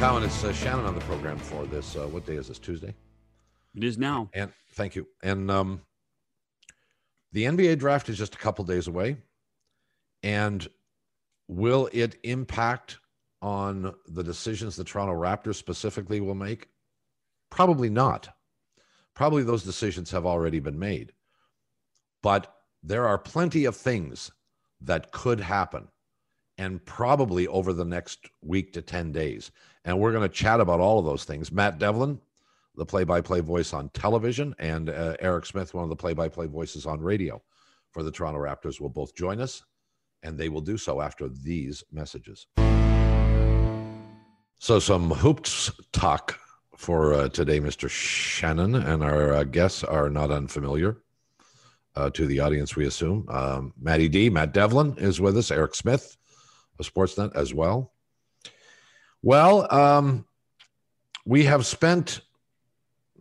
McCown, it's uh, Shannon on the program for this. Uh, what day is this? Tuesday. It is now. And thank you. And um, the NBA draft is just a couple days away. And will it impact on the decisions the Toronto Raptors specifically will make? Probably not. Probably those decisions have already been made. But there are plenty of things that could happen and probably over the next week to 10 days. And we're going to chat about all of those things. Matt Devlin, the play by play voice on television, and uh, Eric Smith, one of the play by play voices on radio for the Toronto Raptors, will both join us, and they will do so after these messages. So, some hoops talk for uh, today, Mr. Shannon, and our uh, guests are not unfamiliar uh, to the audience, we assume. Um, Matty D, Matt Devlin is with us, Eric Smith of Sportsnet as well. Well, um, we have spent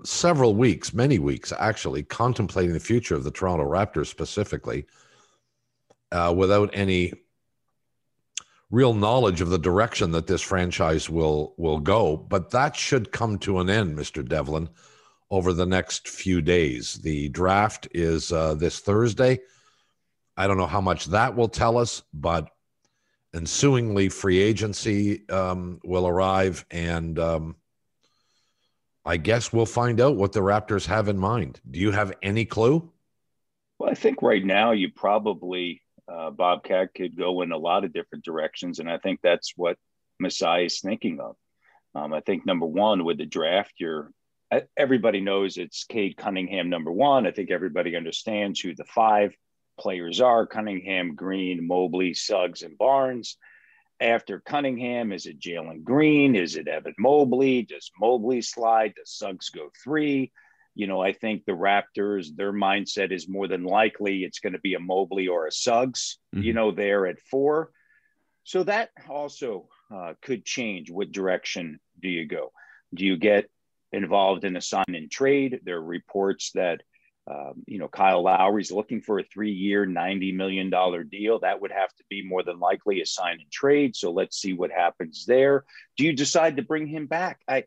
several weeks, many weeks actually, contemplating the future of the Toronto Raptors specifically, uh, without any real knowledge of the direction that this franchise will will go. But that should come to an end, Mr. Devlin, over the next few days. The draft is uh, this Thursday. I don't know how much that will tell us, but ensuingly free agency um, will arrive and um, i guess we'll find out what the raptors have in mind. Do you have any clue? Well i think right now you probably uh, bobcat could go in a lot of different directions and i think that's what masai is thinking of. Um, i think number one with the draft you're everybody knows it's cade cunningham number one. I think everybody understands who the five players are Cunningham, Green, Mobley, Suggs, and Barnes. After Cunningham, is it Jalen Green? Is it Evan Mobley? Does Mobley slide? Does Suggs go three? You know, I think the Raptors, their mindset is more than likely it's going to be a Mobley or a Suggs, mm-hmm. you know, there at four. So that also uh, could change. What direction do you go? Do you get involved in a sign and trade? There are reports that um, you know, Kyle Lowry's looking for a three-year, ninety million dollar deal. That would have to be more than likely a sign and trade. So let's see what happens there. Do you decide to bring him back? I,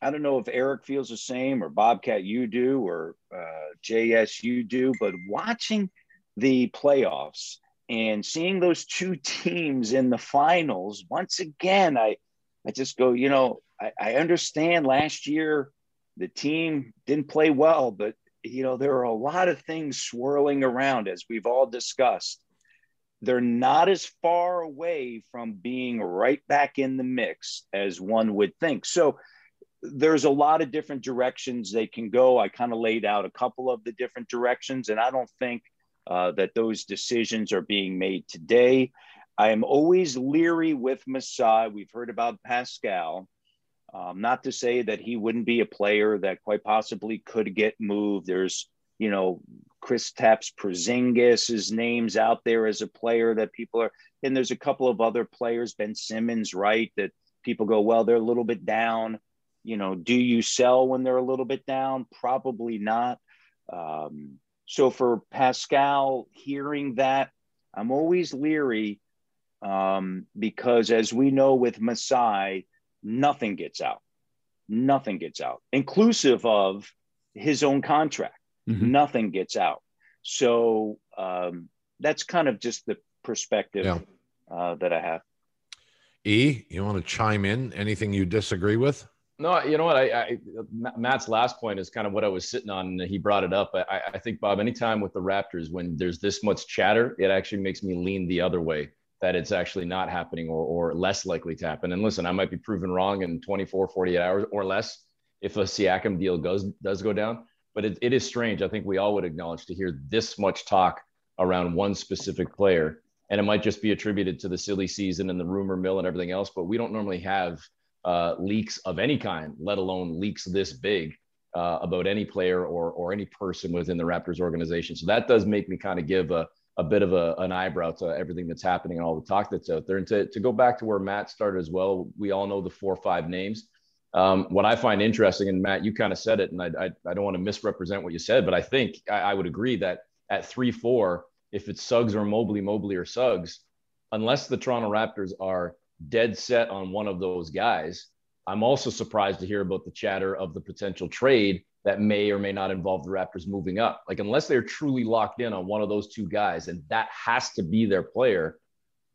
I don't know if Eric feels the same, or Bobcat you do, or uh, JS you do. But watching the playoffs and seeing those two teams in the finals once again, I, I just go, you know, I, I understand last year the team didn't play well, but you know, there are a lot of things swirling around as we've all discussed. They're not as far away from being right back in the mix as one would think. So there's a lot of different directions they can go. I kind of laid out a couple of the different directions, and I don't think uh, that those decisions are being made today. I am always leery with Masai. We've heard about Pascal. Um, not to say that he wouldn't be a player that quite possibly could get moved. There's, you know, Kristaps Porzingis' his names out there as a player that people are, and there's a couple of other players, Ben Simmons, right, that people go, well, they're a little bit down. You know, do you sell when they're a little bit down? Probably not. Um, so for Pascal, hearing that, I'm always leery um, because, as we know with Masai, nothing gets out. Nothing gets out, inclusive of his own contract. Mm-hmm. Nothing gets out. So um, that's kind of just the perspective yeah. uh, that I have. E, you want to chime in? Anything you disagree with? No, you know what? I, I, Matt's last point is kind of what I was sitting on. He brought it up. I, I think Bob, anytime with the Raptors, when there's this much chatter, it actually makes me lean the other way that it's actually not happening or, or less likely to happen. And listen, I might be proven wrong in 24, 48 hours or less if a Siakam deal goes does go down. But it, it is strange. I think we all would acknowledge to hear this much talk around one specific player. And it might just be attributed to the silly season and the rumor mill and everything else. But we don't normally have uh, leaks of any kind, let alone leaks this big uh, about any player or, or any person within the Raptors organization. So that does make me kind of give a, a bit of a, an eyebrow to everything that's happening and all the talk that's out there. And to, to go back to where Matt started as well, we all know the four or five names. Um, what I find interesting, and Matt, you kind of said it, and I, I, I, don't want to misrepresent what you said, but I think I, I would agree that at 3 4, if it's Suggs or Mobley, Mobley or Suggs, unless the Toronto Raptors are dead set on one of those guys, I'm also surprised to hear about the chatter of the potential trade that may or may not involve the Raptors moving up. Like, unless they're truly locked in on one of those two guys, and that has to be their player,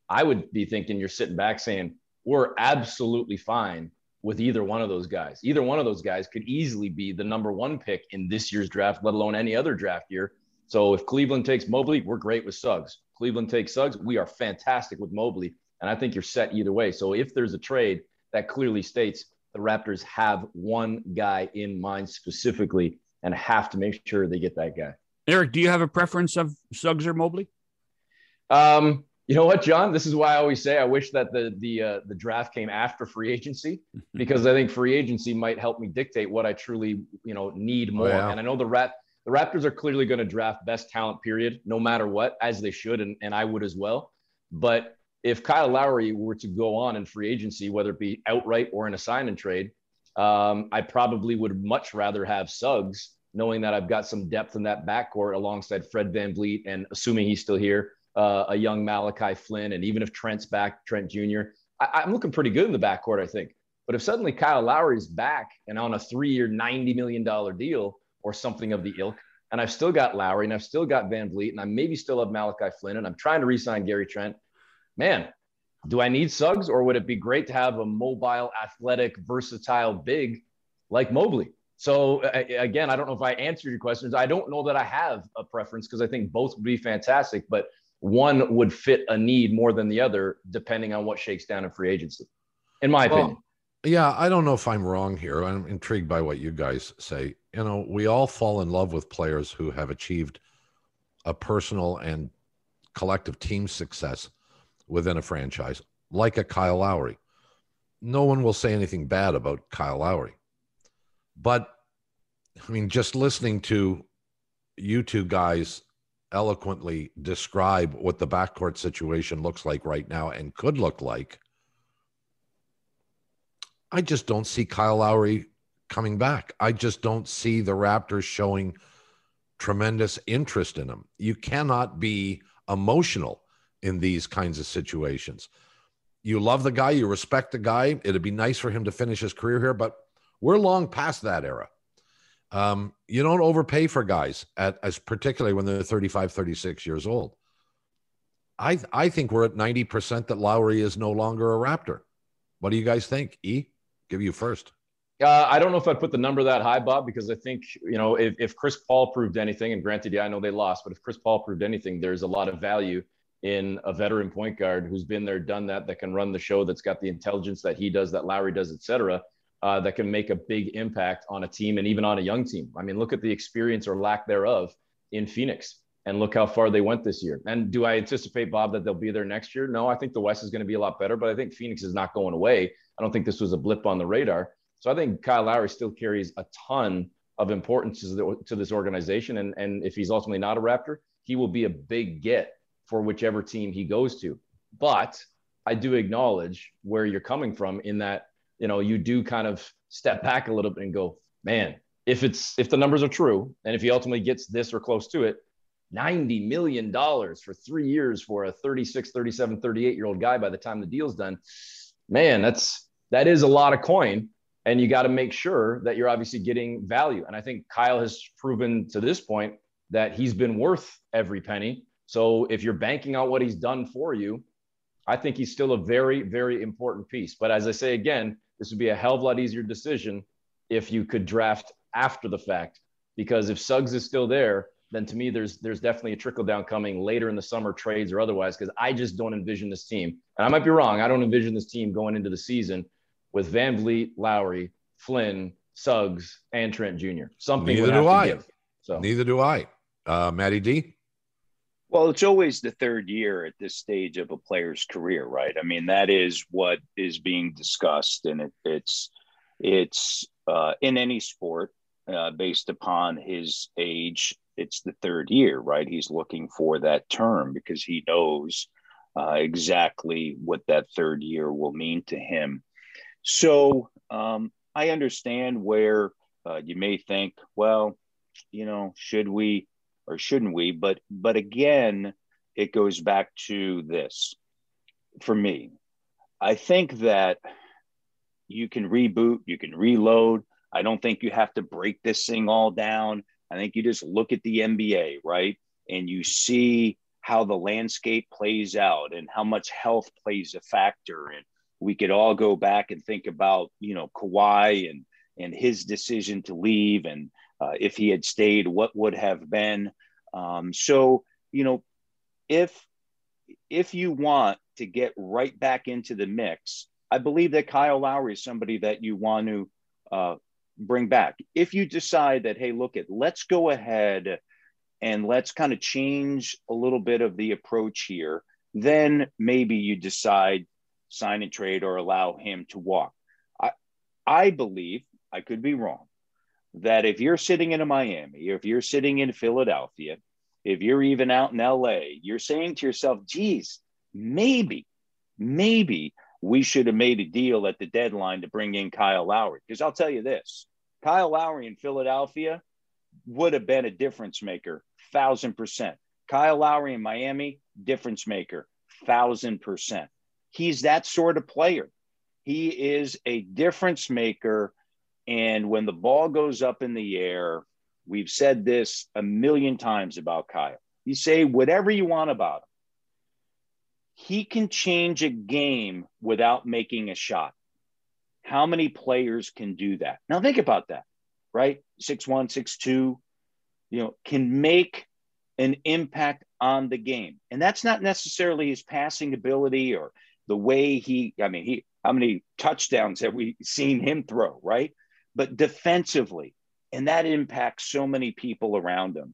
I would be thinking you're sitting back saying, we're absolutely fine with either one of those guys. Either one of those guys could easily be the number one pick in this year's draft, let alone any other draft year. So if Cleveland takes Mobley, we're great with Suggs. Cleveland takes Suggs, we are fantastic with Mobley. And I think you're set either way. So if there's a trade that clearly states the Raptors have one guy in mind specifically and have to make sure they get that guy. Eric, do you have a preference of Suggs or Mobley? Um, you know what, John? This is why I always say I wish that the the uh, the draft came after free agency because I think free agency might help me dictate what I truly you know need oh, more. And I know the Rap the Raptors are clearly going to draft best talent period, no matter what, as they should, and, and I would as well. But if Kyle Lowry were to go on in free agency, whether it be outright or in a sign and trade, um, I probably would much rather have Suggs, knowing that I've got some depth in that backcourt alongside Fred Van VanVleet and assuming he's still here, uh, a young Malachi Flynn. And even if Trent's back, Trent Jr., I, I'm looking pretty good in the backcourt, I think. But if suddenly Kyle Lowry's back and on a three year, $90 million deal or something of the ilk, and I've still got Lowry and I've still got Van VanVleet and I maybe still have Malachi Flynn and I'm trying to re sign Gary Trent man, do I need Suggs or would it be great to have a mobile, athletic, versatile big like Mobley? So again, I don't know if I answered your questions. I don't know that I have a preference because I think both would be fantastic, but one would fit a need more than the other depending on what shakes down in free agency, in my well, opinion. Yeah, I don't know if I'm wrong here. I'm intrigued by what you guys say. You know, we all fall in love with players who have achieved a personal and collective team success within a franchise, like a Kyle Lowry. No one will say anything bad about Kyle Lowry. But I mean, just listening to you two guys eloquently describe what the backcourt situation looks like right now and could look like, I just don't see Kyle Lowry coming back. I just don't see the Raptors showing tremendous interest in him. You cannot be emotional in these kinds of situations. You love the guy, you respect the guy. It'd be nice for him to finish his career here, but we're long past that era. Um, you don't overpay for guys at as particularly when they're 35, 36 years old. I I think we're at 90% that Lowry is no longer a Raptor. What do you guys think? E, give you first. Uh, I don't know if I'd put the number that high, Bob, because I think, you know, if, if Chris Paul proved anything, and granted, yeah, I know they lost, but if Chris Paul proved anything, there's a lot of value in a veteran point guard who's been there, done that, that can run the show, that's got the intelligence that he does, that Lowry does, et cetera, uh, that can make a big impact on a team and even on a young team. I mean, look at the experience or lack thereof in Phoenix and look how far they went this year. And do I anticipate, Bob, that they'll be there next year? No, I think the West is going to be a lot better, but I think Phoenix is not going away. I don't think this was a blip on the radar. So I think Kyle Lowry still carries a ton of importance to, to this organization. And, and if he's ultimately not a Raptor, he will be a big get for whichever team he goes to. But I do acknowledge where you're coming from in that, you know, you do kind of step back a little bit and go, man, if it's if the numbers are true and if he ultimately gets this or close to it, 90 million dollars for 3 years for a 36, 37, 38 year old guy by the time the deal's done. Man, that's that is a lot of coin and you got to make sure that you're obviously getting value. And I think Kyle has proven to this point that he's been worth every penny so if you're banking on what he's done for you, I think he's still a very, very important piece. But as I say again, this would be a hell of a lot easier decision if you could draft after the fact. Because if Suggs is still there, then to me there's there's definitely a trickle down coming later in the summer trades or otherwise. Because I just don't envision this team, and I might be wrong. I don't envision this team going into the season with VanVleet, Lowry, Flynn, Suggs, and Trent Jr. Something neither do I. Give. So neither do I. Uh, Matty D. Well, it's always the third year at this stage of a player's career, right? I mean, that is what is being discussed, and it, it's it's uh, in any sport uh, based upon his age. It's the third year, right? He's looking for that term because he knows uh, exactly what that third year will mean to him. So um, I understand where uh, you may think, well, you know, should we? Or shouldn't we? But but again, it goes back to this for me. I think that you can reboot, you can reload. I don't think you have to break this thing all down. I think you just look at the NBA, right? And you see how the landscape plays out and how much health plays a factor. And we could all go back and think about, you know, Kawhi and and his decision to leave, and uh, if he had stayed, what would have been. Um, so, you know, if if you want to get right back into the mix, I believe that Kyle Lowry is somebody that you want to uh, bring back. If you decide that, hey, look at, let's go ahead and let's kind of change a little bit of the approach here, then maybe you decide sign and trade or allow him to walk. I, I believe, I could be wrong, that if you're sitting in Miami, if you're sitting in Philadelphia, if you're even out in LA, you're saying to yourself, geez, maybe, maybe we should have made a deal at the deadline to bring in Kyle Lowry. Because I'll tell you this Kyle Lowry in Philadelphia would have been a difference maker, thousand percent. Kyle Lowry in Miami, difference maker, thousand percent. He's that sort of player. He is a difference maker. And when the ball goes up in the air, we've said this a million times about Kyle. You say whatever you want about him. He can change a game without making a shot. How many players can do that? Now think about that, right? Six one, six two, you know, can make an impact on the game. And that's not necessarily his passing ability or the way he, I mean, he how many touchdowns have we seen him throw, right? But defensively, and that impacts so many people around him.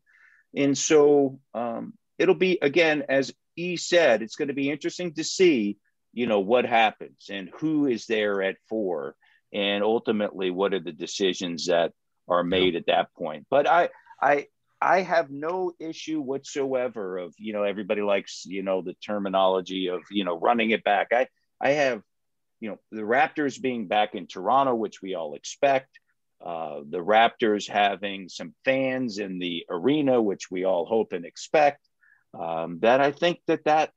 And so um, it'll be again, as E said, it's going to be interesting to see you know what happens and who is there at four and ultimately what are the decisions that are made at that point. But i i i have no issue whatsoever of you know everybody likes you know the terminology of you know running it back. I i have you know the raptors being back in toronto which we all expect uh, the raptors having some fans in the arena which we all hope and expect um, that i think that that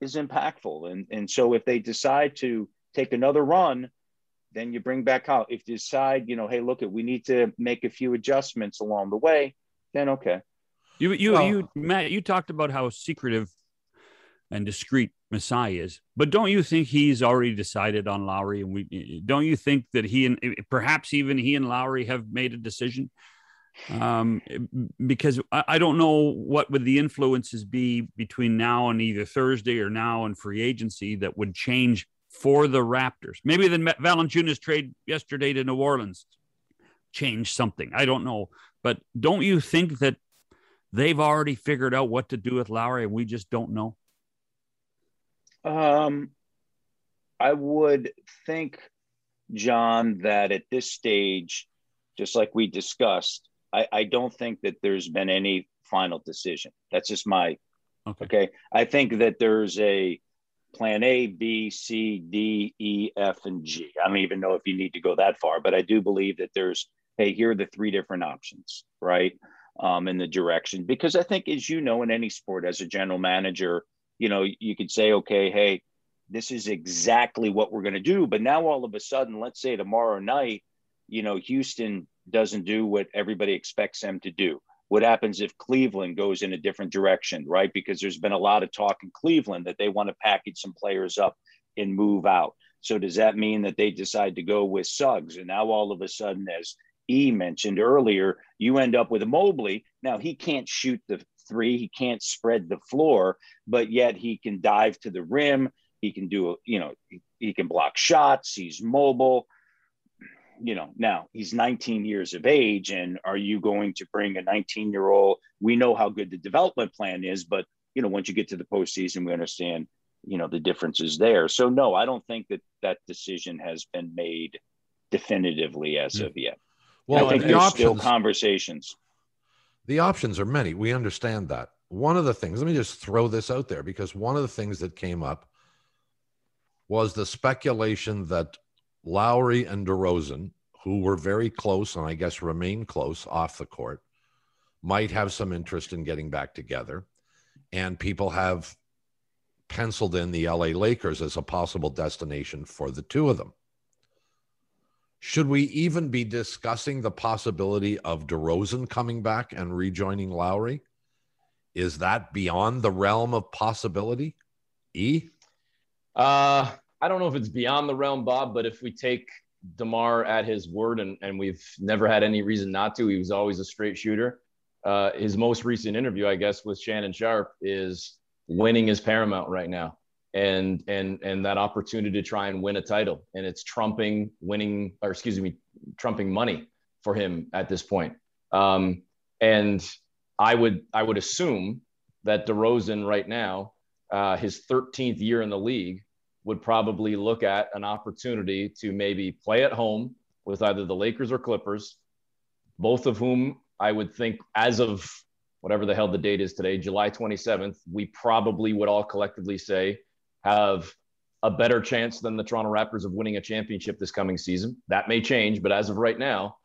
is impactful. And, and so if they decide to take another run, then you bring back out. If you decide, you know, hey, look, at we need to make a few adjustments along the way, then okay. You you well, you Matt, you talked about how secretive and discreet Masai is, but don't you think he's already decided on Lowry? And we don't you think that he and perhaps even he and Lowry have made a decision? um, because I, I, don't know what would the influences be between now and either Thursday or now and free agency that would change for the Raptors. Maybe the Valanciunas trade yesterday to New Orleans changed something. I don't know, but don't you think that they've already figured out what to do with Lowry and we just don't know? Um, I would think, John, that at this stage, just like we discussed, I, I don't think that there's been any final decision. That's just my okay. okay. I think that there's a plan A, B, C, D, E, F, and G. I don't even know if you need to go that far, but I do believe that there's, hey, here are the three different options, right? Um, in the direction. Because I think, as you know, in any sport, as a general manager, you know, you could say, okay, hey, this is exactly what we're going to do. But now all of a sudden, let's say tomorrow night, you know, Houston doesn't do what everybody expects them to do? What happens if Cleveland goes in a different direction, right? Because there's been a lot of talk in Cleveland that they want to package some players up and move out. So does that mean that they decide to go with Suggs? And now all of a sudden, as E mentioned earlier, you end up with Mobley. Now he can't shoot the three, he can't spread the floor, but yet he can dive to the rim. He can do, you know, he can block shots. He's mobile you know, now he's 19 years of age, and are you going to bring a 19 year old? We know how good the development plan is, but you know, once you get to the postseason, we understand, you know, the differences there. So no, I don't think that that decision has been made definitively as hmm. of yet. Well, I think the there's options, still conversations. The options are many. We understand that. One of the things, let me just throw this out there because one of the things that came up was the speculation that Lowry and DeRozan, who were very close and I guess remain close off the court, might have some interest in getting back together. And people have penciled in the LA Lakers as a possible destination for the two of them. Should we even be discussing the possibility of DeRozan coming back and rejoining Lowry? Is that beyond the realm of possibility? E? Uh, I don't know if it's beyond the realm, Bob, but if we take DeMar at his word, and, and we've never had any reason not to, he was always a straight shooter. Uh, his most recent interview, I guess, with Shannon Sharpe is winning is paramount right now. And and and that opportunity to try and win a title. And it's trumping winning, or excuse me, trumping money for him at this point. Um, and I would I would assume that DeRozan right now, uh, his 13th year in the league, would probably look at an opportunity to maybe play at home with either the Lakers or Clippers, both of whom I would think, as of whatever the hell the date is today, July 27th, we probably would all collectively say have a better chance than the Toronto Raptors of winning a championship this coming season. That may change, but as of right now,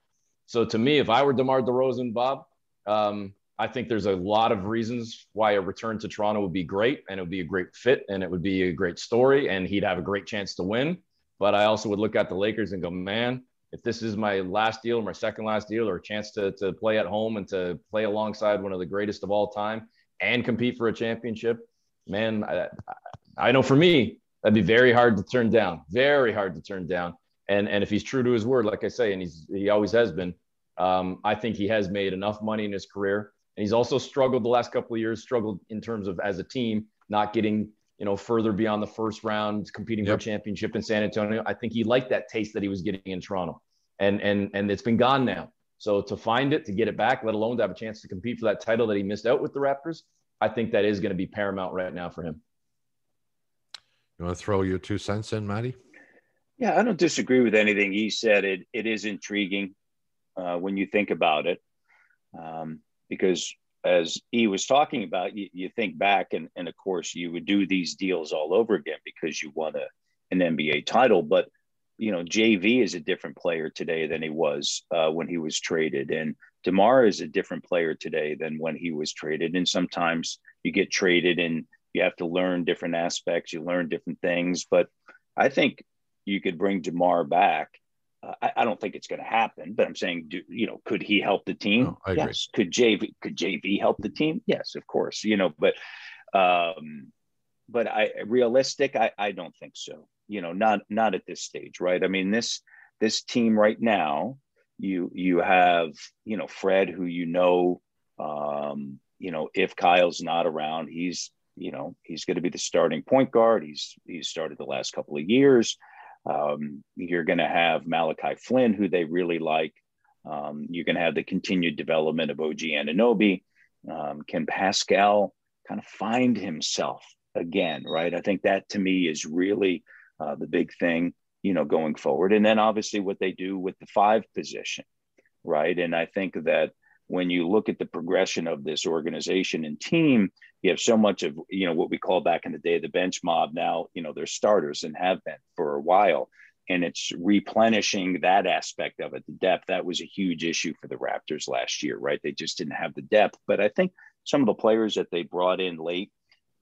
so to me, if I were DeMar DeRozan, Bob, um, I think there's a lot of reasons why a return to Toronto would be great and it would be a great fit and it would be a great story and he'd have a great chance to win. But I also would look at the Lakers and go, man, if this is my last deal or my second last deal or a chance to, to play at home and to play alongside one of the greatest of all time and compete for a championship, man, I, I know for me, that'd be very hard to turn down, very hard to turn down. And, and if he's true to his word, like I say, and he's, he always has been, um, I think he has made enough money in his career. And he's also struggled the last couple of years, struggled in terms of as a team, not getting you know, further beyond the first round, competing yep. for a championship in San Antonio. I think he liked that taste that he was getting in Toronto, and and and it's been gone now. So to find it, to get it back, let alone to have a chance to compete for that title that he missed out with the Raptors, I think that is going to be paramount right now for him. You want to throw your two cents in, Maddie? Yeah, I don't disagree with anything he said. It it is intriguing uh, when you think about it, um, because as he was talking about, you, you think back, and, and of course, you would do these deals all over again because you won a, an NBA title. But, you know, JV is a different player today than he was uh, when he was traded. And DeMar is a different player today than when he was traded. And sometimes you get traded and you have to learn different aspects, you learn different things. But I think you could bring DeMar back uh, I, I, don't think it's going to happen, but I'm saying, do, you know, could he help the team? Oh, yes. Could JV could JV help the team? Yes, of course. You know, but um, but I realistic, I, I don't think so. You know, not not at this stage, right? I mean, this this team right now, you you have you know Fred, who you know, um, you know, if Kyle's not around, he's you know he's going to be the starting point guard. He's he's started the last couple of years. Um, you're going to have Malachi Flynn, who they really like. Um, you can have the continued development of OG Anunoby. Um, can Pascal kind of find himself again, right? I think that to me is really uh, the big thing, you know, going forward. And then obviously what they do with the five position, right? And I think that when you look at the progression of this organization and team, you have so much of you know what we call back in the day the bench mob. Now you know they're starters and have been for a while, and it's replenishing that aspect of it. The depth that was a huge issue for the Raptors last year, right? They just didn't have the depth. But I think some of the players that they brought in late,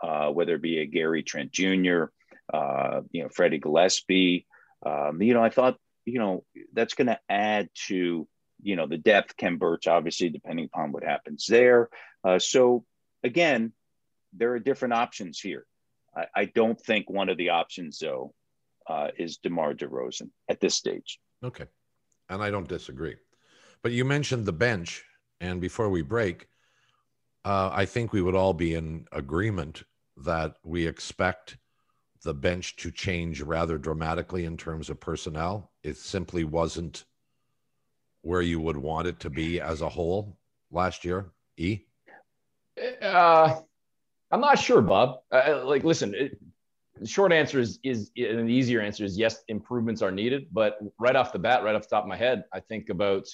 uh, whether it be a Gary Trent Jr., uh, you know Freddie Gillespie, um, you know I thought you know that's going to add to you know the depth. Khem Birch, obviously, depending upon what happens there. Uh, so again, there are different options here. I, I don't think one of the options, though, uh, is DeMar DeRozan at this stage. Okay. And I don't disagree. But you mentioned the bench. And before we break, uh, I think we would all be in agreement that we expect the bench to change rather dramatically in terms of personnel. It simply wasn't where you would want it to be as a whole last year. E? Uh, I'm not sure, Bob. Uh, like, listen, it, the short answer is is and the easier answer is yes, improvements are needed. But right off the bat, right off the top of my head, I think about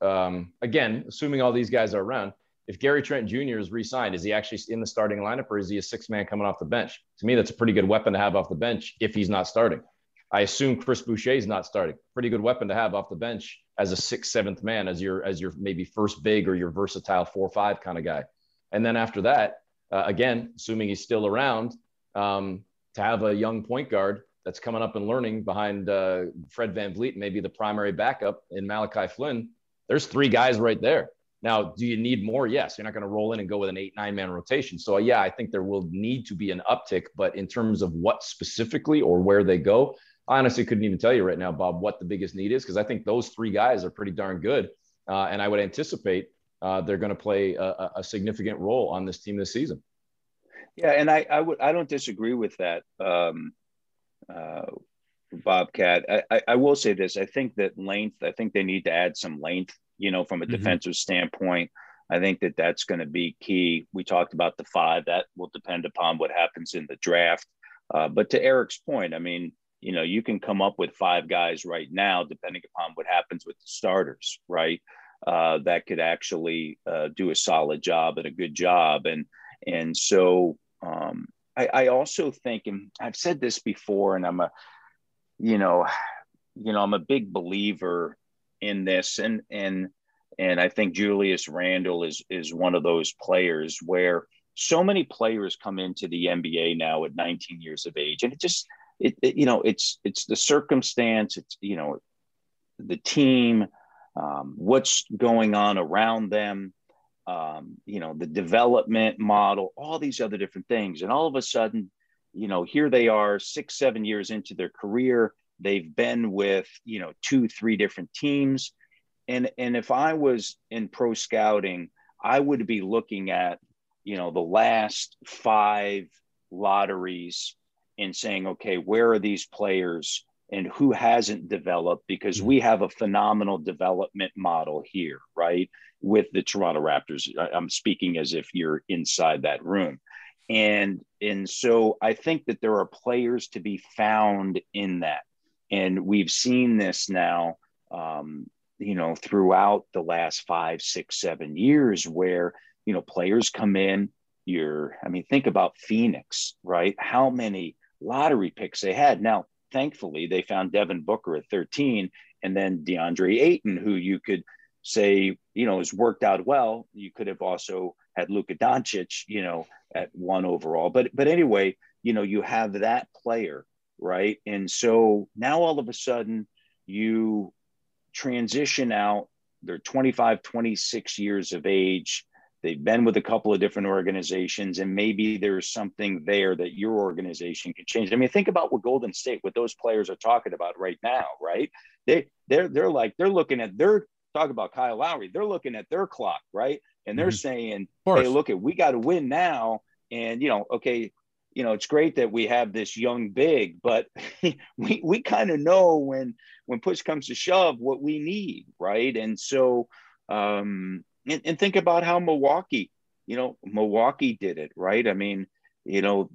um, again, assuming all these guys are around. If Gary Trent Jr. is re-signed, is he actually in the starting lineup or is he a six man coming off the bench? To me, that's a pretty good weapon to have off the bench if he's not starting. I assume Chris Boucher is not starting. Pretty good weapon to have off the bench as a sixth, seventh man, as your as your maybe first big or your versatile four five kind of guy. And then after that, uh, again, assuming he's still around, um, to have a young point guard that's coming up and learning behind uh, Fred VanVleet, maybe the primary backup in Malachi Flynn. There's three guys right there. Now, do you need more? Yes. You're not going to roll in and go with an eight, nine man rotation. So, yeah, I think there will need to be an uptick. But in terms of what specifically or where they go, I honestly couldn't even tell you right now, Bob, what the biggest need is because I think those three guys are pretty darn good. Uh, and I would anticipate uh, they're going to play a, a, significant role on this team this season. Yeah, and I, I would I don't disagree with that, um, uh, Bobcat. I, I, I, will say this: I think that length. I think they need to add some length. You know, from a mm-hmm. defensive standpoint, I think that that's going to be key. We talked about the five. That will depend upon what happens in the draft. Uh, but to Eric's point, I mean, you know, you can come up with five guys right now, depending upon what happens with the starters, right? Uh, that could actually uh, do a solid job and a good job. And and so um, I, I also think, and I've said this before, and I'm a, you know, you know, I'm a big believer in this, and and and I think Julius Randle is is one of those players where so many players come into the NBA now at 19 years of age, and it just it, it, you know it's it's the circumstance it's you know the team um, what's going on around them um, you know the development model all these other different things. And all of a sudden you know here they are six seven years into their career. They've been with you know two three different teams. And and if i was in pro scouting i would be looking at you know the last five lotteries and saying, okay, where are these players and who hasn't developed? Because mm-hmm. we have a phenomenal development model here, right? With the Toronto Raptors. I'm speaking as if you're inside that room. And, and so I think that there are players to be found in that. And we've seen this now, um, you know, throughout the last five, six, seven years where, you know, players come in, you're, I mean, think about Phoenix, right? How many lottery picks they had. Now, thankfully, they found Devin Booker at 13 and then DeAndre Ayton, who you could say, you know, has worked out well. You could have also had Luka Doncic, you know, at one overall. But but anyway, you know, you have that player, right? And so now all of a sudden you transition out, they're 25, 26 years of age they've been with a couple of different organizations and maybe there's something there that your organization can change. I mean think about what golden state what those players are talking about right now right? They they're they're like they're looking at their talk about kyle lowry. They're looking at their clock right? And they're mm-hmm. saying hey look at we got to win now. And you know okay you know it's great that we have this young big but we we kind of know when when push comes to shove what we need right? And so um and, and think about how Milwaukee, you know, Milwaukee did it, right? I mean, you know,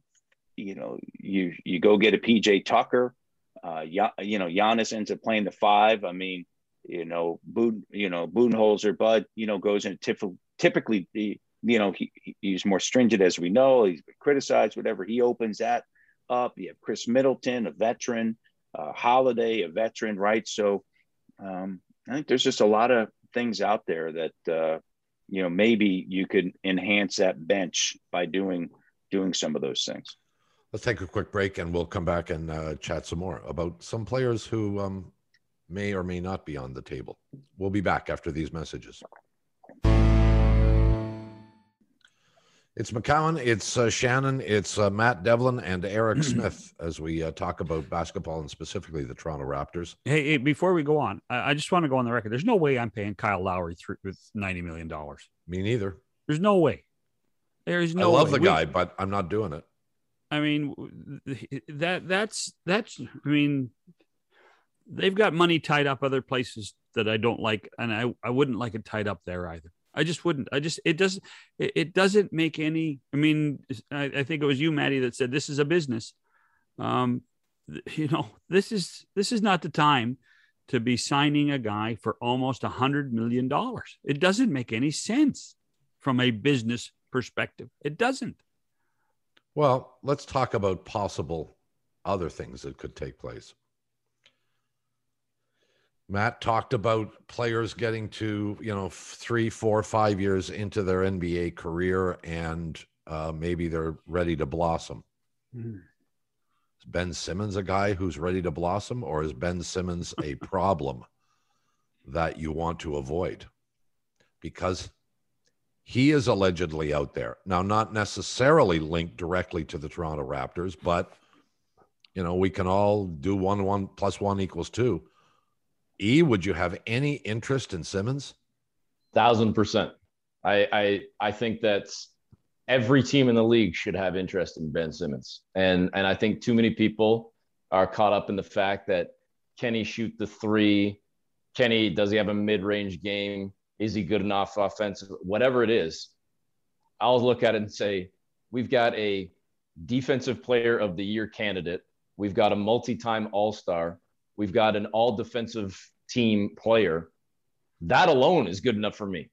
you know, you you go get a PJ Tucker, uh, you know, Giannis ends up playing the five. I mean, you know, Boone, you know, Budenholzer, Bud, you know, goes in typically, typically, you know, he, he's more stringent as we know. He's criticized, whatever. He opens that up. You have Khris Middleton, a veteran, uh, Holiday, a veteran, right? So um, I think there's just a lot of things out there that uh, you know maybe you could enhance that bench by doing doing some of those things. Let's take a quick break and we'll come back and uh, chat some more about some players who um, may or may not be on the table. We'll be back after these messages. It's McCown, it's uh, Shannon, it's uh, Matt Devlin, and Eric Smith as we uh, talk about basketball and specifically the Toronto Raptors. Hey, hey before we go on, I, I, just want to go on the record. There's no way I'm paying Kyle Lowry through, with $90 million. Me neither. There's no way. There is no I love way. the guy, we, but I'm not doing it. I mean, that that's, that's, I mean, they've got money tied up other places that I don't like, and I, I wouldn't like it tied up there either. I just wouldn't. I just it doesn't it, doesn't make any. I mean, I, I, think it was you, Maddie, that said this is a business. Um, you know, this is this is not the time to be signing a guy for almost a hundred million dollars. It doesn't make any sense from a business perspective. It doesn't. Well, let's talk about possible other things that could take place. Matt talked about players getting to, you know, three, four, five years into their NBA career and uh, maybe they're ready to blossom. Mm. Is Ben Simmons a guy who's ready to blossom, or is Ben Simmons a problem that you want to avoid? Because he is allegedly out there now, not necessarily linked directly to the Toronto Raptors, but you know we can all do one one plus one equals two. E, would you have any interest in Simmons? Thousand percent. I I I think that's every team in the league should have interest in Ben Simmons. And and I think too many people are caught up in the fact that can he shoot the three? Can he does he have a mid-range game? Is he good enough offensive? Whatever it is, I'll look at it and say, we've got a defensive player of the year candidate. We've got a multi-time all-star. We've got an all defensive team player. That alone is good enough for me.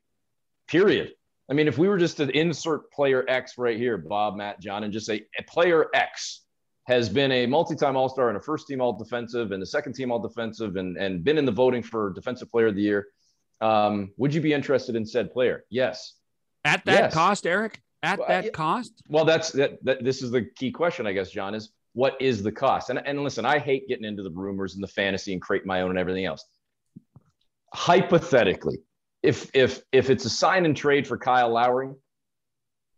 Period. I mean, if we were just to insert player X right here, Bob, Matt, John, and just say player X has been a multi-time All-Star and a first-team All-Defensive and a second-team All-Defensive and and been in the voting for Defensive Player of the Year, um, would you be interested in said player? Yes. At that yes. cost, Eric? At well, that cost? Well, that's that, that. This is the key question, I guess, John. Is what is the cost? And and listen, I hate getting into the rumors and the fantasy and create my own and everything else. Hypothetically, if if if it's a sign and trade for Kyle Lowry,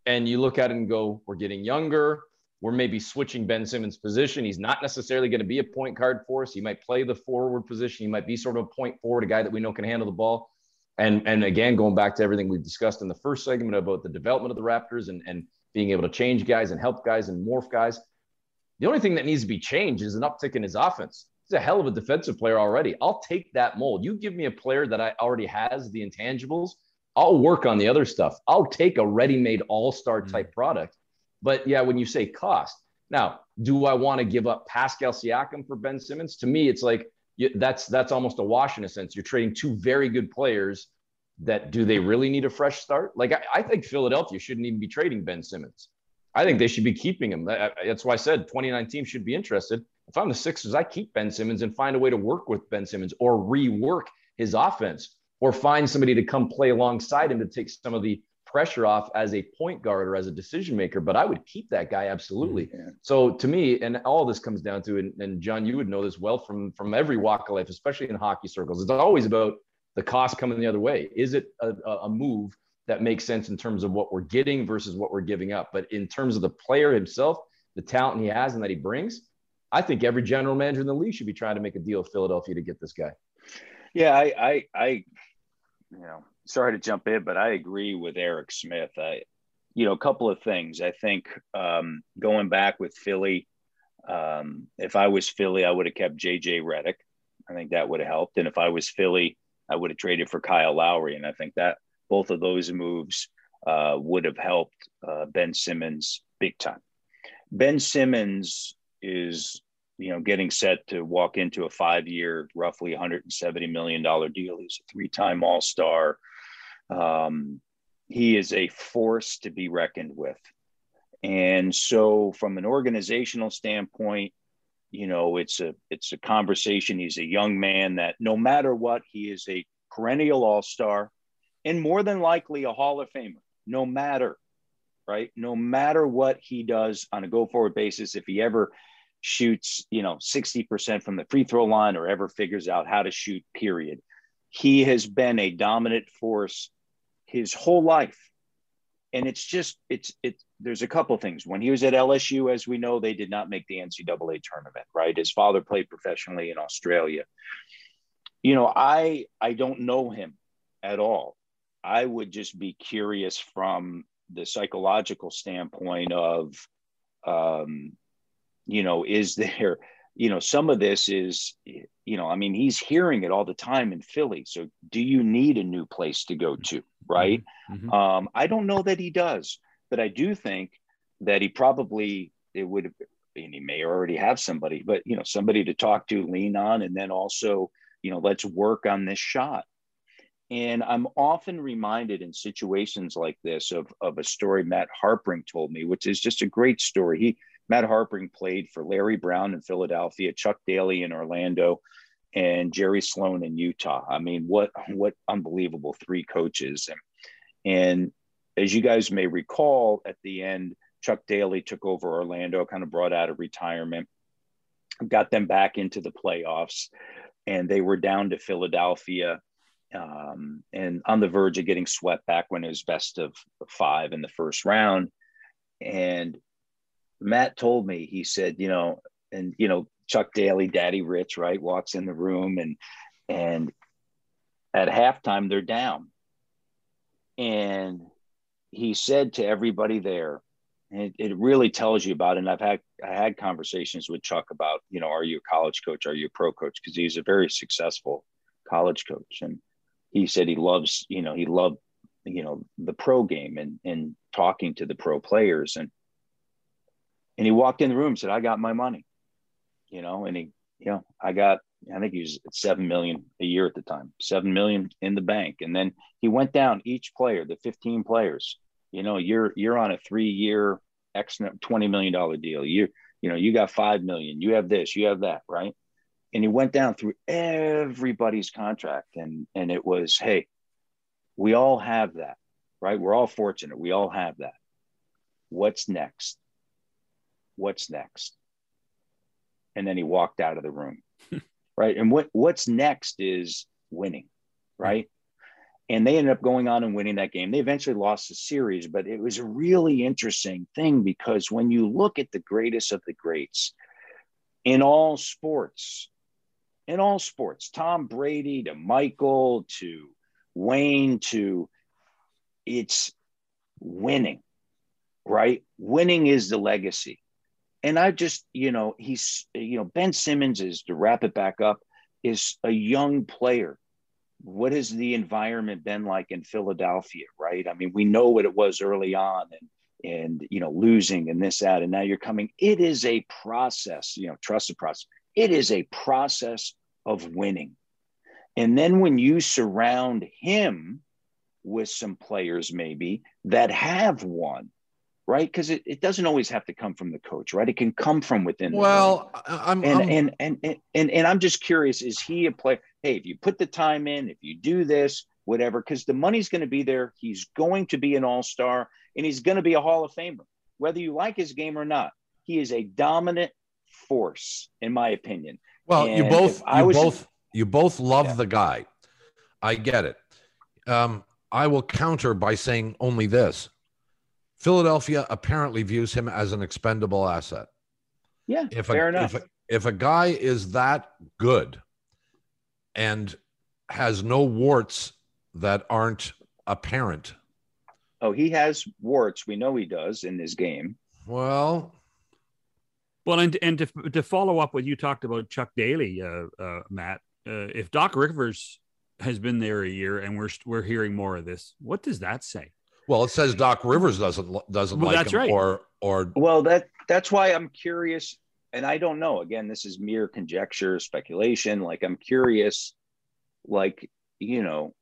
and you look at it and go, we're getting younger, we're maybe switching Ben Simmons' position. He's not necessarily going to be a point guard for us. He might play the forward position. He might be sort of a point forward, a guy that we know can handle the ball. And and again, going back to everything we've discussed in the first segment about the development of the Raptors and and being able to change guys and help guys and morph guys. The only thing that needs to be changed is an uptick in his offense he's a hell of a defensive player already. I'll take that mold. You give me a player that I already has the intangibles. I'll work on the other stuff. I'll take a ready-made all-star mm. type mm-hmm. product. But yeah, when you say cost, now do I want to give up Pascal Siakam for Ben Simmons? To me, it's like that's that's almost a wash in a sense. You're trading two very good players. That do they really need a fresh start? Like I, I think Philadelphia shouldn't even be trading Ben Simmons. I think they should be keeping him. That's why I said 29 should be interested if I'm the Sixers, I keep Ben Simmons and find a way to work with Ben Simmons or rework his offense or find somebody to come play alongside him to take some of the pressure off as a point guard or as a decision maker. But I would keep that guy absolutely. Mm-hmm. So to me, and all this comes down to, and, and John, you would know this well from from every walk of life, especially in hockey circles. It's always about the cost coming the other way. Is it a, a move that makes sense in terms of what we're getting versus what we're giving up? But in terms of the player himself, the talent he has and that he brings, I think every general manager in the league should be trying to make a deal with Philadelphia to get this guy. Yeah, I, I, I you know, sorry to jump in, but I agree with Eric Smith. I, you know, a couple of things. I think um, going back with Philly, um, if I was Philly, I would have kept JJ Redick. I think that would have helped. And if I was Philly, I would have traded for Kyle Lowry. And I think that both of those moves uh, would have helped uh, Ben Simmons big time. Ben Simmons is you know getting set to walk into a five year roughly 170 million dollar deal. He's a three time all-star. Um, he is a force to be reckoned with. And so from an organizational standpoint you know it's a it's a conversation. He's a young man that no matter what he is a perennial all-star and more than likely a hall of famer no matter right no matter what he does on a go forward basis if he ever shoots, you know, 60% from the free throw line or ever figures out how to shoot, period. He has been a dominant force his whole life. And it's just, it's, it's, there's a couple things. When he was at LSU, as we know, they did not make the NCAA tournament, right? His father played professionally in Australia. You know, I, I don't know him at all. I would just be curious from the psychological standpoint of, um, you know is there you know some of this is you know i mean he's hearing it all the time in philly. So do you need a new place to go to right? Mm-hmm. um, i don't know that he does but i do think that he probably it would have and he may already have somebody but you know somebody to talk to lean on and then also you know let's work on this shot and i'm often reminded in situations like this of, of a story matt harpring told me which is just a great story he Matt Harpring played for Larry Brown in Philadelphia, Chuck Daly in Orlando, and Jerry Sloan in Utah. I mean, what what unbelievable three coaches. And, and as you guys may recall, at the end, Chuck Daly took over Orlando, kind of brought out of retirement. got them back into the playoffs, and they were down to Philadelphia um, and on the verge of getting swept back when it was best of five in the first round. And Matt told me, he said, you know, and you know, Chuck Daly, Daddy Rich, right, walks in the room and and at halftime they're down. And he said to everybody there, and it, really tells you about it. And I've had I had conversations with Chuck about, you know, are you a college coach? Are you a pro coach? Because he's a very successful college coach. And he said he loves, you know, he loved, you know, the pro game and and talking to the pro players. And and he walked in the room and said, I got my money. You know, and he, you know, I got I think he was at seven million a year at the time, seven million in the bank. And then he went down each player, the 15 players. You know, you're you're on a three-year X twenty million dollar deal. You you know, you got five million, you have this, you have that, right? And he went down through everybody's contract, and and it was, hey, we all have that, right? We're all fortunate. We all have that. What's next? What's next? And then he walked out of the room right? And what what's next is winning, right? And they ended up going on and winning that game. They eventually lost the series, but it was a really interesting thing because when you look at the greatest of the greats in all sports, in all sports, Tom Brady to Michael to Wayne to it's winning, right? Winning is the legacy and I just, you know, he's, you know, Ben Simmons is to wrap it back up, is a young player. What has the environment been like in Philadelphia, right? I mean, we know what it was early on and and you know, losing and this, that, and now you're coming. It is a process, you know, trust the process. It is a process of winning. And then when you surround him with some players, maybe that have won, right? Because it, it doesn't always have to come from the coach, right? It can come from within. Well, I'm and, I'm, and, and and and and I'm just curious: is he a player? Hey, if you put the time in, if you do this, whatever, because the money's going to be there. He's going to be an all star, and he's going to be a Hall of Famer, whether you like his game or not. He is a dominant force, in my opinion. Well, And you both I you was- both you both love Yeah. the guy. I get it. Um, I will counter by saying only this. Philadelphia apparently views him as an expendable asset. Yeah, If fair a, enough. If a, if a guy is that good and has no warts that aren't apparent, oh, he has warts. We know he does in this game. well, Well, and and to, to follow up what you talked about Chuck Daly, uh, uh, Matt, uh, if Doc Rivers has been there a year and we're we're hearing more of this, what does that say? well, it says Doc Rivers doesn't doesn't Well, like that's him, right. or or Well, that that's why I'm curious, and I don't know. Again, this is mere conjecture, speculation. Like I'm curious, like you know,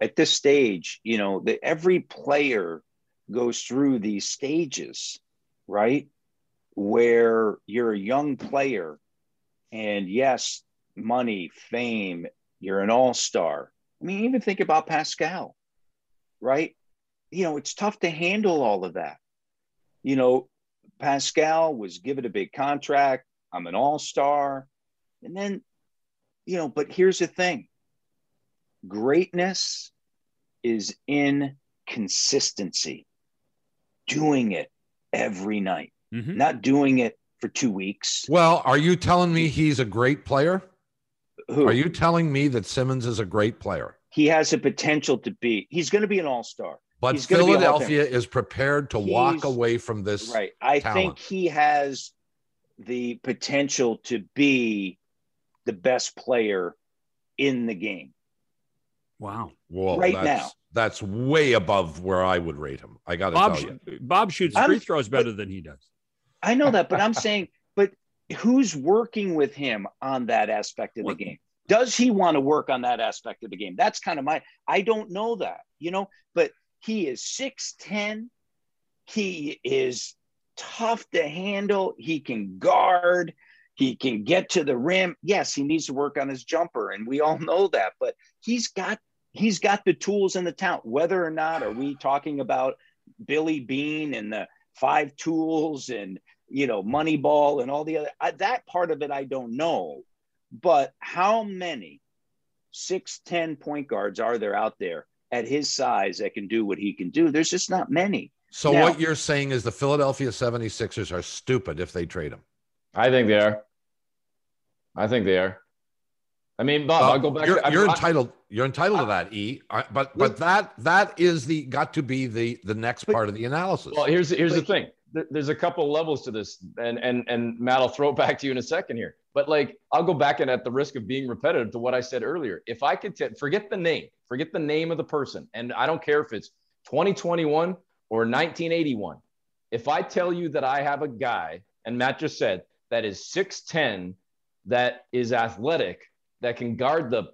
at this stage, you know, that every player goes through these stages, right? Where you're a young player, and yes, money, fame, you're an all star. I mean, even think about Pascal, right? You know, it's tough to handle all of that you know, Pascal was given a big contract. I'm an all star. And then, you know, but here's the thing greatness is in consistency, doing it every night, Mhm. not doing it for two weeks. well, are you telling me he's a great player? Who Are you telling me that Simmons is a great player? he has a potential to be, he's going to be an all star. But He's gonna be a Hall of Philadelphia is prepared to walk away from this. Right. I talent. think he has the potential to be the best player in the game. Wow, Whoa, right that's, now. That's way above where I would rate him. I got to Bob tell you. Bob shoots I'm- free throws better than he does. I know that, but I'm saying, but who's working with him on that aspect of the game? Does he want to work on that aspect of the game? That's kind of my, I don't know that, you know, but he is 6'10. He is tough to handle. He can guard. He can get to the rim. Yes, he needs to work on his jumper, and we all know that, but he's got he's got the tools and the talent. Whether or not are we talking about Billy Beane and the five tools and you know, Moneyball and all the other I, that part of it I don't know. But how many 6'10 point guards are there out there at his size that can do what he can do? There's just not many. So Now- what you're saying is the Philadelphia 76ers are stupid if they trade him. I think they are. I think they are. I mean, Bob, uh, I'll go back. You're, to, you're I- entitled. You're entitled to that, E. I- But but that that is the got to be the the next part of the analysis. Well, here's here's the thing. There- There's a couple levels to this, and and and Matt, I'll throw it back to you in a second here. But like, I'll go back and at the risk of being repetitive to what I said earlier, if I could t- forget the name, forget the name of the person, and I don't care if it's 2021 or 1981. If I tell you that I have a guy, and Matt just said that is 6'10, that is athletic, that can guard the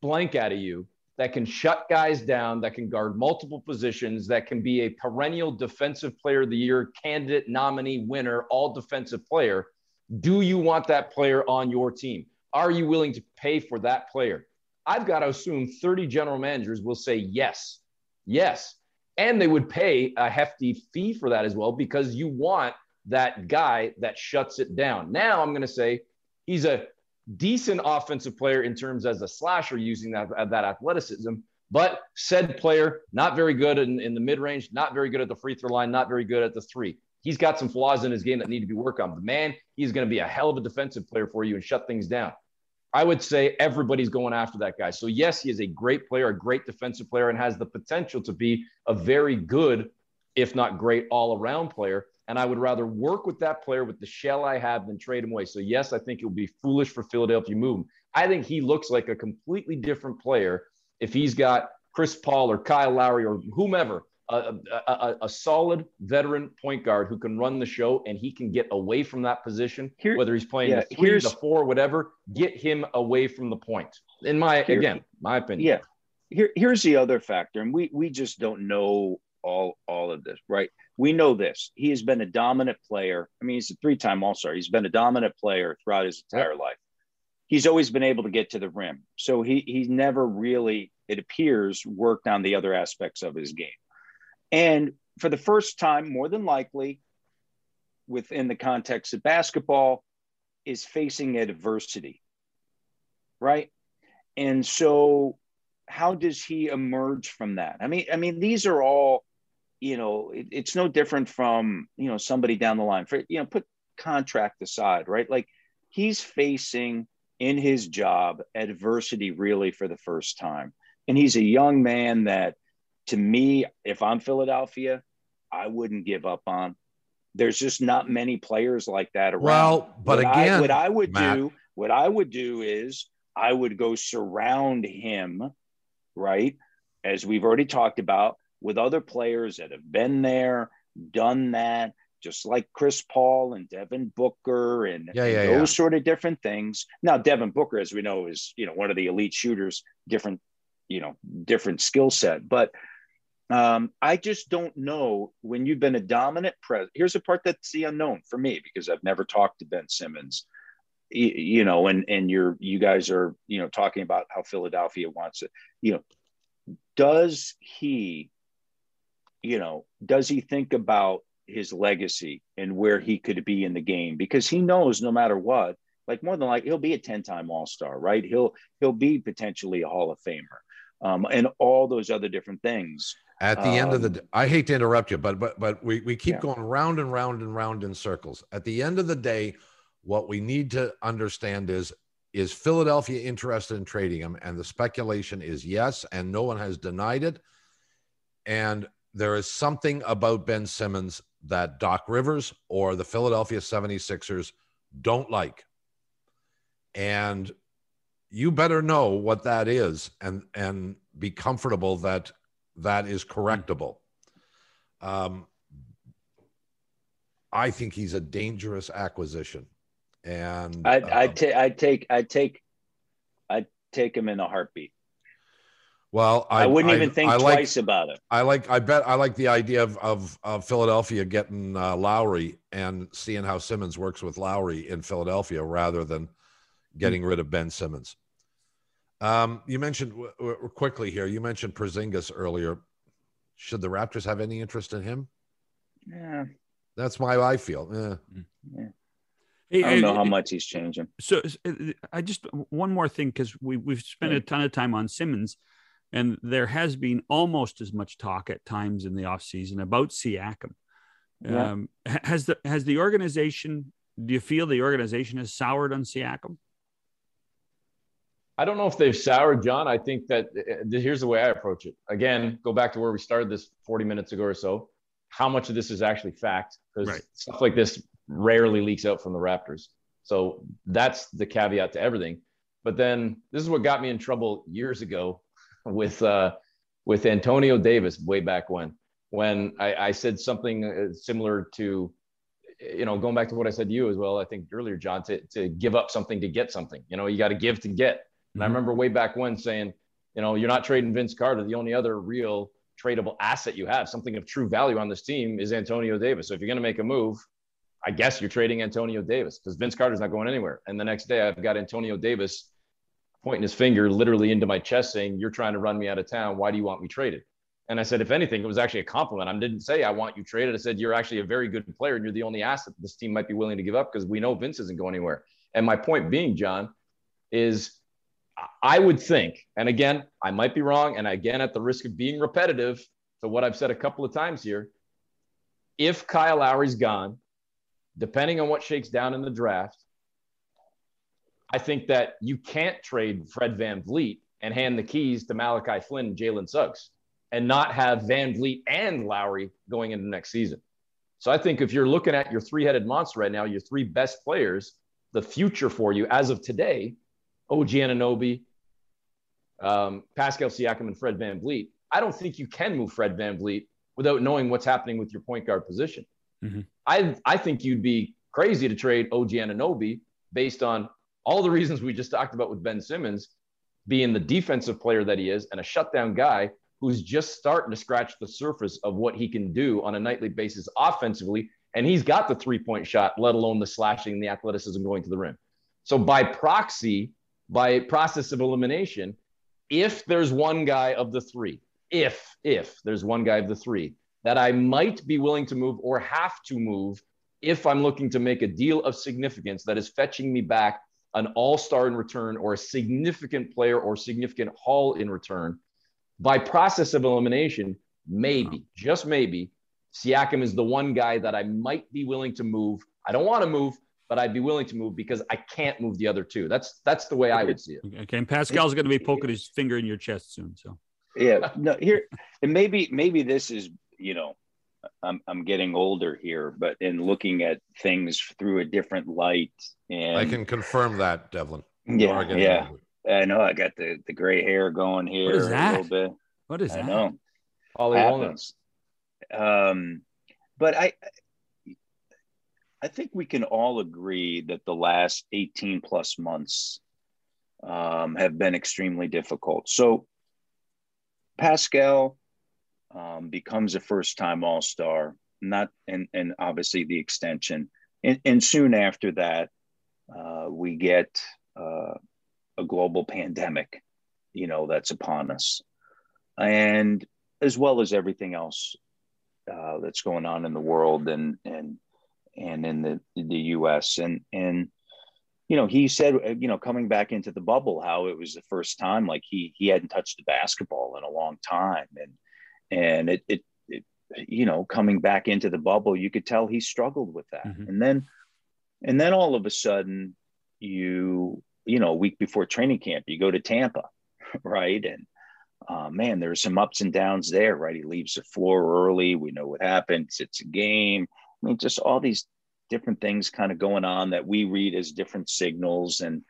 blank out of you, that can shut guys down, that can guard multiple positions, that can be a perennial defensive player of the year candidate, nominee, winner, all defensive player. Do you want that player on your team? Are you willing to pay for that player? I've got to assume 30 general managers will say yes. Yes. And they would pay a hefty fee for that as well because you want that guy that shuts it down. Now I'm going to say he's a decent offensive player in terms as a slasher using that, that athleticism, but said player not very good in, in the mid range, not very good at the free throw line, not very good at the three. He's got some flaws in his game that need to be worked on. The man, he's going to be a hell of a defensive player for you and shut things down. I would say everybody's going after that guy. So, yes, he is a great player, a great defensive player, and has the potential to be a very good, if not great, all around player. And I would rather work with that player with the shell I have than trade him away. So, yes, I think it would be foolish for Philadelphia to move him. I think he looks like a completely different player if he's got Chris Paul or Kyle Lowry or whomever, a, a, a, a solid veteran point guard who can run the show and he can get away from that position, Here- whether he's playing yeah, the three, the four, whatever, get him away from the point. In my, Here- again, my opinion. Yeah. Here, here's the other factor, and we we just don't know all all of this, right? We know this. He has been a dominant player. I mean, he's a three-time All-Star. He's been a dominant player throughout his entire life. He's always been able to get to the rim. So he he's never really, it appears, worked on the other aspects of his game. And for the first time, more than likely, within the context of basketball, is facing adversity. Right. And so how does he emerge from that? I mean, I mean, these are all, you know, it, it's no different from, you know, somebody down the line for, you know, put contract aside, right? Like he's facing in his job adversity really for the first time. And he's a young man that to me, if I'm Philadelphia, I wouldn't give up on. There's just not many players like that around. Well, but what I, again, what I would Matt- do, what I would do is I would go surround him, right? As we've already talked about, with other players that have been there, done that, just like Chris Paul and Devin Booker and Yeah, yeah, those yeah. sort of different things. Now, Devin Booker, as we know, is you know one of the elite shooters, different, you know, different skill set. But um, I just don't know when you've been a dominant pres. Here's a part that's the unknown for me because I've never talked to Ben Simmons you know, and and you're you guys are you know talking about how Philadelphia wants it. You know, does he, you know, does he think about his legacy and where he could be in the game? Because he knows no matter what, like more than like he'll be a ten time All Star, right? He'll he'll be potentially a Hall of Famer, um, and all those other different things. At the end of the, Um, I hate to interrupt you, but but but we we keep Yeah. going round and round and round in circles. At the end of the day, what we need to understand is is Philadelphia interested in trading him, and the speculation is yes, and no one has denied it. And there is something about Ben Simmons that Doc Rivers or the Philadelphia 76ers don't like. And you better know what that is and and be comfortable that that is correctable. Um, I think he's a dangerous acquisition, and I'd um, ta- I'd take I'd take I'd take him in a heartbeat. Well, I, wouldn't even think I like, twice about it. I like. I bet. I like the idea of of, of Philadelphia getting uh, Lowry and seeing how Simmons works with Lowry in Philadelphia rather than getting rid of Ben Simmons. Um, you mentioned w- w- quickly here. You mentioned Porzingis earlier. Should the Raptors have any interest in him? Yeah. That's why I feel. Yeah. yeah. Hey, I don't know how much he's changing. So uh, I just one more thing because we we've spent a ton of time on Simmons, and there has been almost as much talk at times in the offseason about Siakam. Yeah. Um, has the has the organization? Do you feel the organization has soured on Siakam? I don't know if they've soured, John. I think that uh, here's the way I approach it. Again, go back to where we started this 40 minutes ago or so. How much of this is actually fact? Because right. stuff like this rarely leaks out from the Raptors. So that's the caveat to everything. But then this is what got me in trouble years ago with uh, with Antonio Davis way back when, when I, I said something uh, similar to, you know, going back to what I said to you as well. I think earlier, John, to to give up something to get something. You know, you got to give to get. And I mm-hmm. remember way back when saying, you know, you're not trading Vince Carter. The only other real tradable asset you have, something of true value on this team, is Antonio Davis. So if you're going to make a move, I guess you're trading Antonio Davis because Vince Carter's not going anywhere. And the next day, I've got Antonio Davis pointing his finger literally into my chest saying, You're trying to run me out of town. Why do you want me traded? And I said, If anything, it was actually a compliment. I didn't say I want you traded. I said, You're actually a very good player and you're the only asset this team might be willing to give up because we know Vince isn't going anywhere. And my point being, John, is I would think, and again, I might be wrong. And again, at the risk of being repetitive to what I've said a couple of times here, if Kyle Lowry's gone, depending on what shakes down in the draft, I think that you can't trade Fred Van VanVleet and hand the keys to Malachi Flynn and Jalen Suggs and not have Van VanVleet and Lowry going into next season. So I think if you're looking at your three headed monster right now, your three best players, the future for you as of today, OG Anunoby, um, Pascal Siakam, and Fred VanVleet, I don't think you can move Fred Van VanVleet without knowing what's happening with your point guard position. Mm-hmm. I, I think you'd be crazy to trade OG Anunoby based on all the reasons we just talked about with Ben Simmons being the defensive player that he is and a shutdown guy who's just starting to scratch the surface of what he can do on a nightly basis offensively. And he's got the three point shot, let alone the slashing and the athleticism going to the rim. So, by proxy, by process of elimination, if there's one guy of the three, if, if there's one guy of the three that I might be willing to move or have to move if I'm looking to make a deal of significance that is fetching me back an all star in return or a significant player or significant haul in return. By process of elimination, maybe, uh-huh. just maybe, Siakam is the one guy that I might be willing to move. I don't want to move, but I'd be willing to move because I can't move the other two. That's that's the way I would see it. Okay, and Pascal's going to be poking his finger in your chest soon. So yeah, no, here and maybe maybe this is you know, I'm I'm getting older here, but in looking at things through a different light, and I can confirm that, Devlin. Yeah, yeah. Older. I know. I got the the gray hair going here what is that? a little bit. What is that? I that? Know. Ollie happens. Um, but I I think we can all agree that the last 18 plus months um, have been extremely difficult. So Pascal um, becomes a first time All Star, not and and obviously the extension, and, and soon after that, uh, we get uh, a global pandemic, you know, that's upon us, and as well as everything else uh, that's going on in the world and and and in the the U.S. and and you know he said you know coming back into the bubble how it was the first time like he he hadn't touched a basketball in a long time. And and it, it, it, you know coming back into the bubble you could tell he struggled with that. Mm-hmm. and then and then all of a sudden you you know a week before training camp you go to tampa right? And uh, man there's some ups and downs there right? He leaves the floor early. We know what happens it's a game. I mean just all these different things kind of going on that we read as different signals. And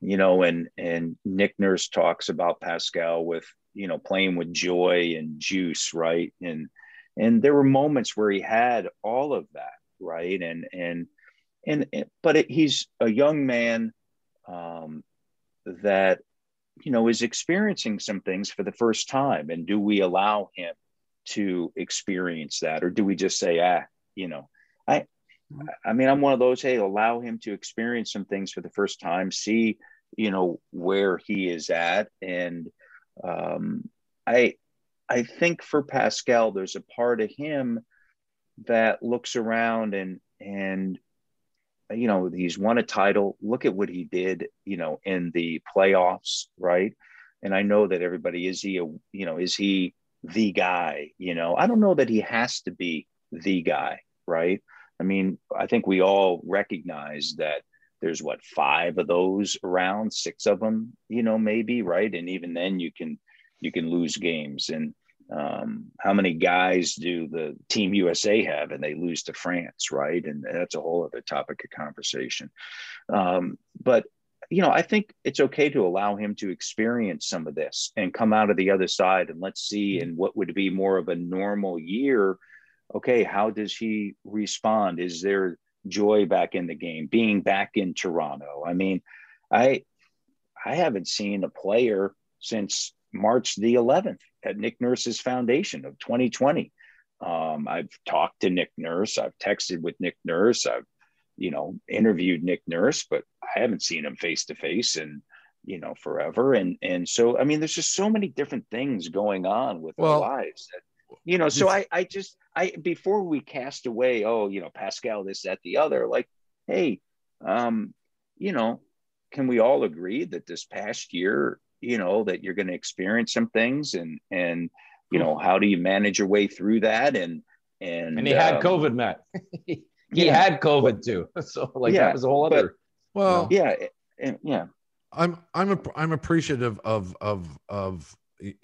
you know and and nick nurse talks about pascal with you know playing with joy and juice right? And and there were moments where he had all of that right? And and and, but it, he's a young man um, that you know is experiencing some things for the first time. And do we allow him to experience that? Or do we just say ah you know i i mean i'm one of those hey allow him to experience some things for the first time see you know where he is at. And um, I I think for Pascal, there's a part of him that looks around and and you know he's won a title. Look at what he did you know in the playoffs right? And i know that everybody is he a you know is he the guy you know? I don't know that he has to be the guy right? I mean i think we all recognize that there's what five of those around six of them you know maybe right? And even then you can you can lose games. And um, how many guys do the team usa have and they lose to france right? And that's a whole other topic of conversation. Um, but you know i think it's okay to allow him to experience some of this and come out of the other side and let's see in what would be more of a normal year. Okay how does he respond? Is there joy back in the game being back in toronto i mean i i haven't seen a player since March the 11th at Nick Nurse's foundation of 2020. Um, I've talked to Nick Nurse. I've texted with Nick Nurse. I've, you know, interviewed Nick Nurse, but I haven't seen him face to face and, you know, forever. And and so I mean, there's just so many different things going on with well, our lives that, you know. So I I just I before we cast away, oh, you know, Pascal, this, that, the other, like, hey, um, you know, can we all agree that this past year you know that you're going to experience some things and and you know how do you manage your way through that? And and and he had um, covid matt. He yeah. had covid too. So like yeah, that was a whole other but, well yeah and, yeah. I'm i'm a, i'm appreciative of of of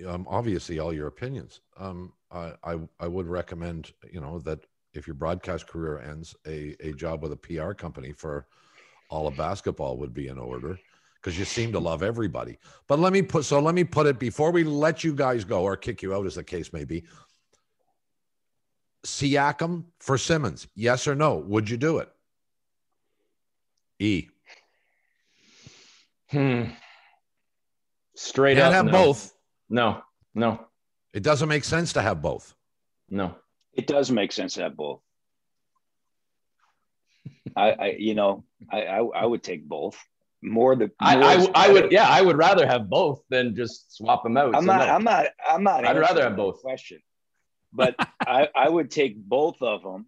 um, obviously all your opinions um I, I i would recommend you know that if your broadcast career ends a a job with a pr company for all of basketball would be in order because you seem to love everybody. But let me put so let me put it before we let you guys go or kick you out, as the case may be. Siakam for Simmons, yes or no? Would you do it? E. Hmm. Straight Can't up. have no. both. No, no. It doesn't make sense to have both. No. It does make sense to have both. I, I you know, I, I, I would take both more the I, I, I, would yeah I would rather have both than just swap them out. I'm so not no. I'm not I'm not. I'd rather have both. Question, but I I would take both of them,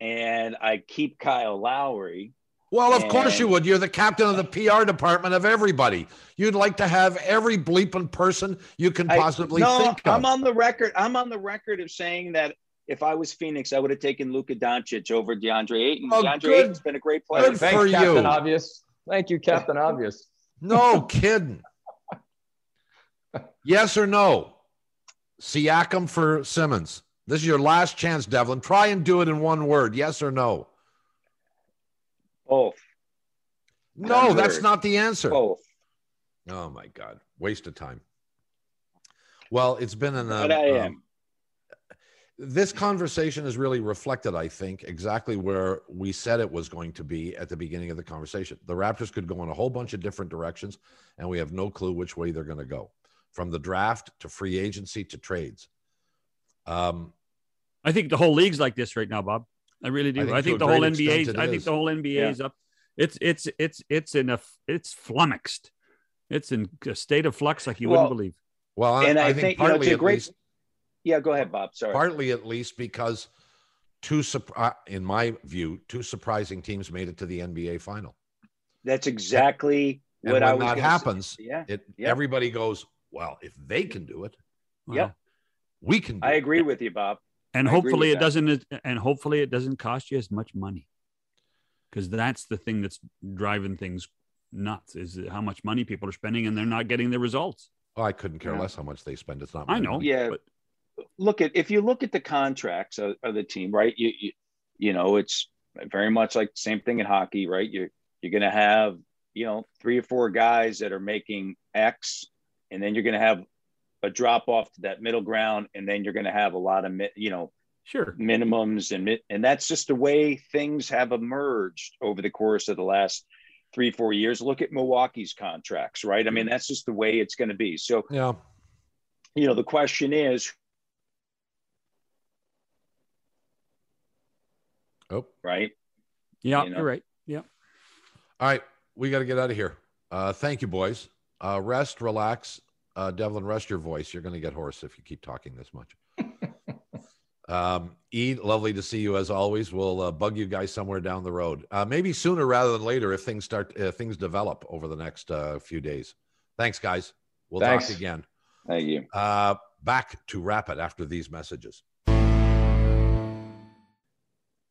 and I keep Kyle Lowry. Well, of and, course you would. You're the captain of the PR department of everybody. You'd like to have every bleeping person you can possibly I, no, think of. I'm on the record. I'm on the record of saying that if I was Phoenix, I would have taken Luka Doncic over DeAndre Ayton. Oh, DeAndre good, Ayton's been a great player. Good Thanks, for Captain you. Obvious. Thank you, Captain Obvious. No kidding. yes or no? Siakam for Simmons. This is your last chance, Devlin. Try and do it in one word. Yes or no? Both. No, that's not the answer. Both. Oh my God. Waste of time. Well, it's been an. But I am. Um, this conversation has really reflected, I think, exactly where we said it was going to be at the beginning of the conversation. The Raptors could go in a whole bunch of different directions, and we have no clue which way they're going to go from the draft to free agency to trades. Um, I think the whole league's like this right now, Bob. I really do. I think, I think the whole NBA. I think the whole NBA is up. It's it's it's it's in a it's flummoxed. It's in a state of flux like you well, wouldn't believe. Well, I, and I, I think, think partly you know, great, least, yeah, go ahead, Bob. Sorry. Partly, at least, because two, uh, in my view, two surprising teams made it to the NBA final. That's exactly and what I was. When that happens, say. yeah, it yeah. everybody goes, "Well, if they can do it, well, yeah, we can." I it. agree with you, Bob. And I hopefully it that. doesn't. And hopefully it doesn't cost you as much money, because that's the thing that's driving things nuts. Is how much money people are spending, and they're not getting the results. Oh, I couldn't care yeah. less how much they spend. It's not. I know. Money. Yeah, but look at if you look at the contracts of, of the team, right? You, you, you know it's very much like the same thing in hockey, right? You're you're going to have you know three or four guys that are making X, and then you're going to have a drop off to that middle ground, and then you're going to have a lot of you know sure minimums and and that's just the way things have emerged over the course of the last three four years look at milwaukee's contracts right i mean that's just the way it's going to be so yeah you know the question is Oh, right. Yeah, you know? you're right. Yeah. All right, we got to get out of here. Uh, thank you, boys. Uh, rest, relax. Uh, Devlin, rest your voice. You're going to get hoarse if you keep talking this much. Um, E, lovely to see you as always. We'll uh, bug you guys somewhere down the road, uh, maybe sooner rather than later if things start if things develop over the next uh, few days. Thanks, guys. We'll Thanks. talk again. Thank you. Uh, back to Rapid after these messages.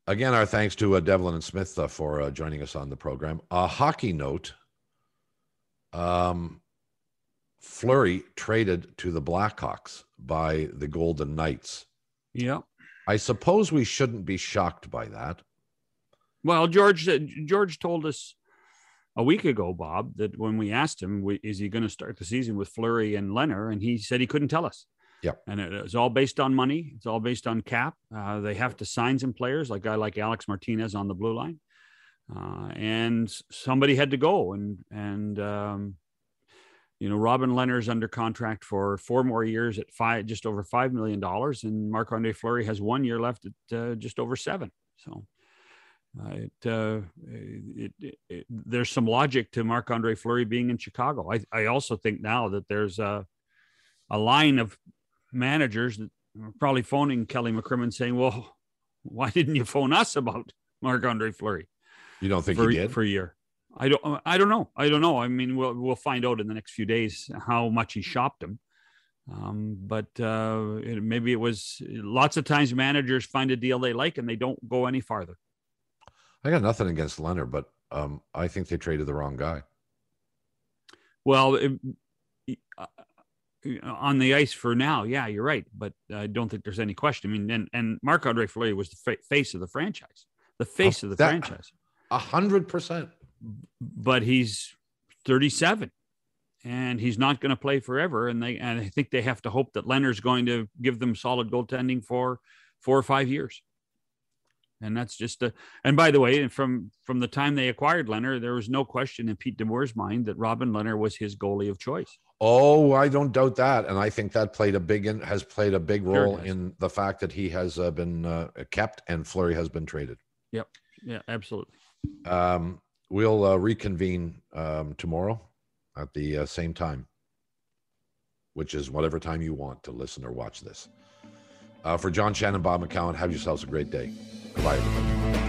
Again, our thanks to uh, Devlin and Smith uh, for uh, joining us on the program. A hockey note um, Fleury traded to the Blackhawks by the Golden Knights. Yeah. I suppose we shouldn't be shocked by that. Well, George uh, George told us a week ago, Bob, that when we asked him, is he going to start the season with Fleury and Lehner, and he said he couldn't tell us. Yeah. And it was all based on money. It's all based on cap. Uh, they have to sign some players, like a guy like Alec Martinez on the blue line, uh, and somebody had to go. And and um, you know, Robin Lehner's under contract for four more years at five, just over five million dollars, and Marc Andre Fleury has one year left at uh, just over seven. So. Uh, it, uh, it, it, it, there's some logic to Marc Andre Fleury being in Chicago. I, I also think now that there's a, a line of managers that are probably phoning Kelly McCrimmon saying, "Well, why didn't you phone us about Marc Andre Fleury?" You don't think for, he did for a year? I don't. I don't know. I don't know. I mean, we'll we'll find out in the next few days how much he shopped him. Um, but uh, it, maybe it was lots of times managers find a deal they like and they don't go any farther. I got nothing against Lehner, but um, I think they traded the wrong guy. Well, it, uh, on the ice for now, yeah, you're right, but I don't think there's any question. I mean, and and Marc Andre Fleury was the fa- face of the franchise, the face Oh, of the that- franchise. A hundred percent. But he's 37, and he's not going to play forever. And they and I think they have to hope that Lehner's going to give them solid goaltending for four or five years. And that's just a. And by the way, from from the time they acquired Lehner, there was no question in Pete DeBoer's mind that Robin Lehner was his goalie of choice. Oh, I don't doubt that, and I think that played a big in, has played a big role has. in the fact that he has uh, been uh, kept and Fleury has been traded. Yep. Yeah, absolutely. Um, we'll uh, reconvene um, tomorrow at the uh, same time, which is whatever time you want to listen or watch this. Uh, for John Shannon, Bob McCown, have yourselves a great day. Goodbye, everybody.